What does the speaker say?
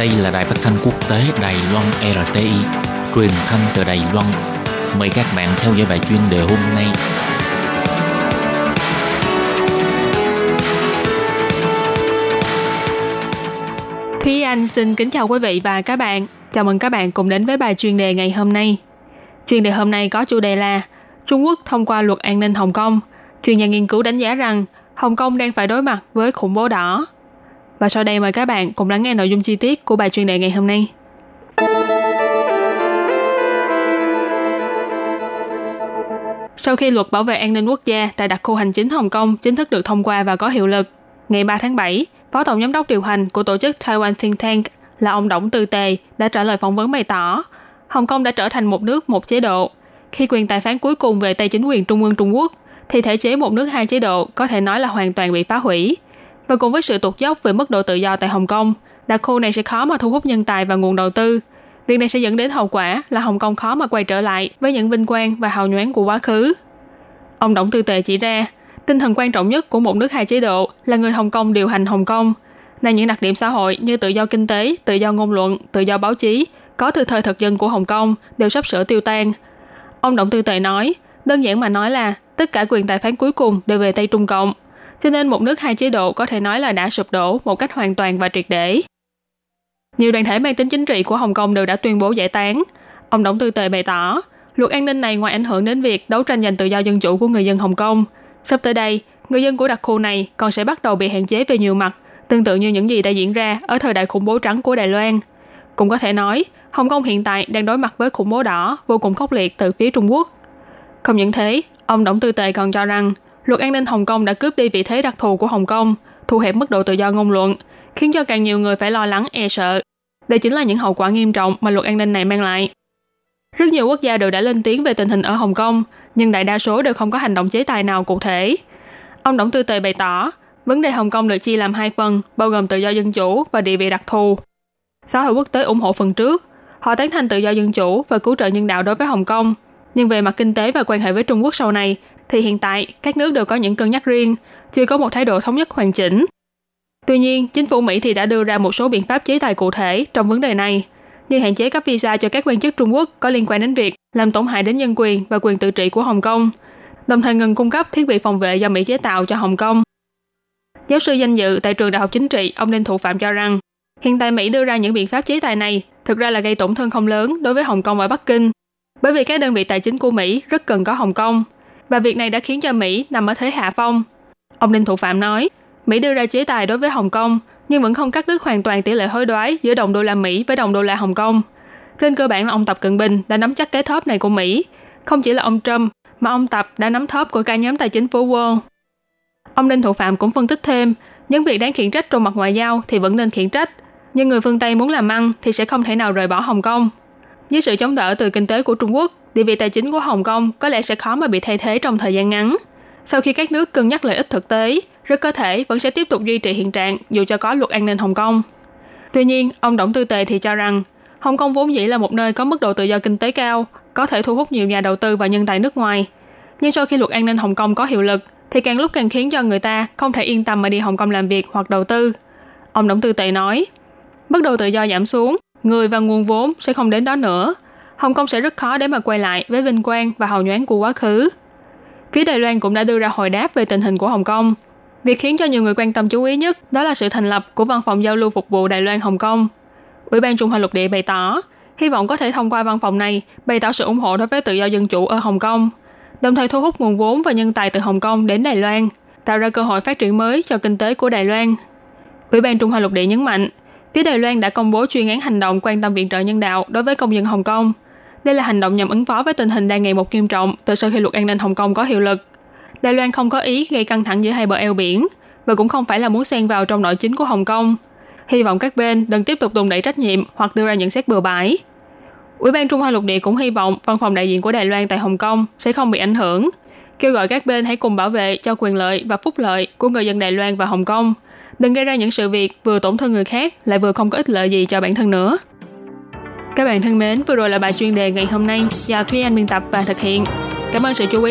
Đây là đài phát thanh quốc tế Đài Loan RTI, truyền thanh từ Đài Loan. Mời các bạn theo dõi bài chuyên đề hôm nay. Thúy Anh xin kính chào quý vị và các bạn. Chào mừng các bạn cùng đến với bài chuyên đề ngày hôm nay. Chuyên đề hôm nay có chủ đề là Trung Quốc thông qua luật an ninh Hồng Kông. Chuyên gia nghiên cứu đánh giá rằng Hồng Kông đang phải đối mặt với khủng bố đỏ. Và sau đây mời các bạn cùng lắng nghe nội dung chi tiết của bài chuyên đề ngày hôm nay. Sau khi luật bảo vệ an ninh quốc gia tại đặc khu hành chính Hồng Kông chính thức được thông qua và có hiệu lực, ngày 3 tháng 7, Phó Tổng Giám đốc điều hành của tổ chức Taiwan Think Tank là ông Đổng Tư Tề đã trả lời phỏng vấn bày tỏ Hồng Kông đã trở thành một nước một chế độ. Khi quyền tài phán cuối cùng về tay chính quyền Trung ương Trung Quốc, thì thể chế một nước hai chế độ có thể nói là hoàn toàn bị phá hủy. Và cùng với sự tụt dốc về mức độ tự do tại Hồng Kông, đặc khu này sẽ khó mà thu hút nhân tài và nguồn đầu tư. Việc này sẽ dẫn đến hậu quả là Hồng Kông khó mà quay trở lại với những vinh quang và hào nhoáng của quá khứ. Ông Đổng Tư Tề chỉ ra, tinh thần quan trọng nhất của một nước hai chế độ là người Hồng Kông điều hành Hồng Kông. Này những đặc điểm xã hội như tự do kinh tế, tự do ngôn luận, tự do báo chí, có từ thời thực dân của Hồng Kông đều sắp sửa tiêu tan. Ông Đổng Tư Tề nói, đơn giản mà nói là tất cả quyền tài phán cuối cùng đều về tay Trung Cộng. Cho nên một nước hai chế độ có thể nói là đã sụp đổ một cách hoàn toàn và triệt để. Nhiều đoàn thể mang tính chính trị của Hồng Kông đều đã tuyên bố giải tán. Ông Đổng Tư Tề bày tỏ, luật an ninh này ngoài ảnh hưởng đến việc đấu tranh giành tự do dân chủ của người dân Hồng Kông, sắp tới đây, người dân của đặc khu này còn sẽ bắt đầu bị hạn chế về nhiều mặt, tương tự như những gì đã diễn ra ở thời đại khủng bố trắng của Đài Loan. Cũng có thể nói, Hồng Kông hiện tại đang đối mặt với khủng bố đỏ vô cùng khốc liệt từ phía Trung Quốc. Không những thế, ông Đổng Tư Tề còn cho rằng luật an ninh Hồng Kông đã cướp đi vị thế đặc thù của Hồng Kông, thu hẹp mức độ tự do ngôn luận, khiến cho càng nhiều người phải lo lắng e sợ. Đây chính là những hậu quả nghiêm trọng mà luật an ninh này mang lại. Rất nhiều quốc gia đều đã lên tiếng về tình hình ở Hồng Kông, nhưng đại đa số đều không có hành động chế tài nào cụ thể. Ông Đổng Tư Tề bày tỏ, vấn đề Hồng Kông được chia làm hai phần, bao gồm tự do dân chủ và địa vị đặc thù. Xã hội quốc tế ủng hộ phần trước, họ tán thành tự do dân chủ và cứu trợ nhân đạo đối với Hồng Kông. Nhưng về mặt kinh tế và quan hệ với Trung Quốc sau này, thì hiện tại các nước đều có những cân nhắc riêng, chưa có một thái độ thống nhất hoàn chỉnh. Tuy nhiên, chính phủ Mỹ thì đã đưa ra một số biện pháp chế tài cụ thể trong vấn đề này, như hạn chế cấp visa cho các quan chức Trung Quốc có liên quan đến việc làm tổn hại đến nhân quyền và quyền tự trị của Hồng Kông, đồng thời ngừng cung cấp thiết bị phòng vệ do Mỹ chế tạo cho Hồng Kông. Giáo sư danh dự tại trường Đại học Chính trị, ông Đinh Thụ Phạm cho rằng, hiện tại Mỹ đưa ra những biện pháp chế tài này thực ra là gây tổn thương không lớn đối với Hồng Kông và Bắc Kinh, bởi vì các đơn vị tài chính của Mỹ rất cần có Hồng Kông, và việc này đã khiến cho Mỹ nằm ở thế hạ phong. Ông Đinh Thủ Phạm nói, Mỹ đưa ra chế tài đối với Hồng Kông, nhưng vẫn không cắt đứt hoàn toàn tỷ lệ hối đoái giữa đồng đô la Mỹ với đồng đô la Hồng Kông. Trên cơ bản là ông Tập Cận Bình đã nắm chắc cái thóp này của Mỹ. Không chỉ là ông Trump, mà ông Tập đã nắm thóp của cả nhóm tài chính phố Wall. Ông Đinh Thủ Phạm cũng phân tích thêm, những việc đáng khiển trách trong mặt ngoại giao thì vẫn nên khiển trách, nhưng người phương Tây muốn làm ăn thì sẽ không thể nào rời bỏ Hồng Kông. Với sự chống đỡ từ kinh tế của Trung Quốc, địa vị tài chính của Hồng Kông có lẽ sẽ khó mà bị thay thế trong thời gian ngắn. Sau khi các nước cân nhắc lợi ích thực tế, rất có thể vẫn sẽ tiếp tục duy trì hiện trạng dù cho có luật an ninh Hồng Kông. Tuy nhiên, ông Đổng Tư Tề thì cho rằng Hồng Kông vốn dĩ là một nơi có mức độ tự do kinh tế cao, có thể thu hút nhiều nhà đầu tư và nhân tài nước ngoài. Nhưng sau khi luật an ninh Hồng Kông có hiệu lực, thì càng lúc càng khiến cho người ta không thể yên tâm mà đi Hồng Kông làm việc hoặc đầu tư. Ông Đổng Tư Tề nói, mức độ tự do giảm xuống, người và nguồn vốn sẽ không đến đó nữa. Hồng Kông sẽ rất khó để mà quay lại với vinh quang và hào nhoáng của quá khứ. Phía Đài Loan cũng đã đưa ra hồi đáp về tình hình của Hồng Kông. Việc khiến cho nhiều người quan tâm chú ý nhất đó là sự thành lập của Văn phòng Giao lưu Phục vụ Đài Loan Hồng Kông. Ủy ban Trung Hoa Lục Địa bày tỏ, hy vọng có thể thông qua văn phòng này bày tỏ sự ủng hộ đối với tự do dân chủ ở Hồng Kông, đồng thời thu hút nguồn vốn và nhân tài từ Hồng Kông đến Đài Loan, tạo ra cơ hội phát triển mới cho kinh tế của Đài Loan. Ủy ban Trung Hoa Lục Địa nhấn mạnh, phía Đài Loan đã công bố chuyên án hành động quan tâm viện trợ nhân đạo đối với công dân Hồng Kông. Đây là hành động nhằm ứng phó với tình hình đang ngày một nghiêm trọng từ sau khi luật an ninh Hồng Kông có hiệu lực. Đài Loan không có ý gây căng thẳng giữa hai bờ eo biển và cũng không phải là muốn xen vào trong nội chính của Hồng Kông. Hy vọng các bên đừng tiếp tục tùng đẩy trách nhiệm hoặc đưa ra nhận xét bừa bãi. Ủy ban Trung Hoa Lục Địa cũng hy vọng văn phòng đại diện của Đài Loan tại Hồng Kông sẽ không bị ảnh hưởng, kêu gọi các bên hãy cùng bảo vệ cho quyền lợi và phúc lợi của người dân Đài Loan và Hồng Kông, đừng gây ra những sự việc vừa tổn thương người khác lại vừa không có ích lợi gì cho bản thân nữa. Các bạn thân mến, vừa rồi là bài chuyên đề ngày hôm nay do Thúy Anh biên tập và thực hiện. Cảm ơn sự chú ý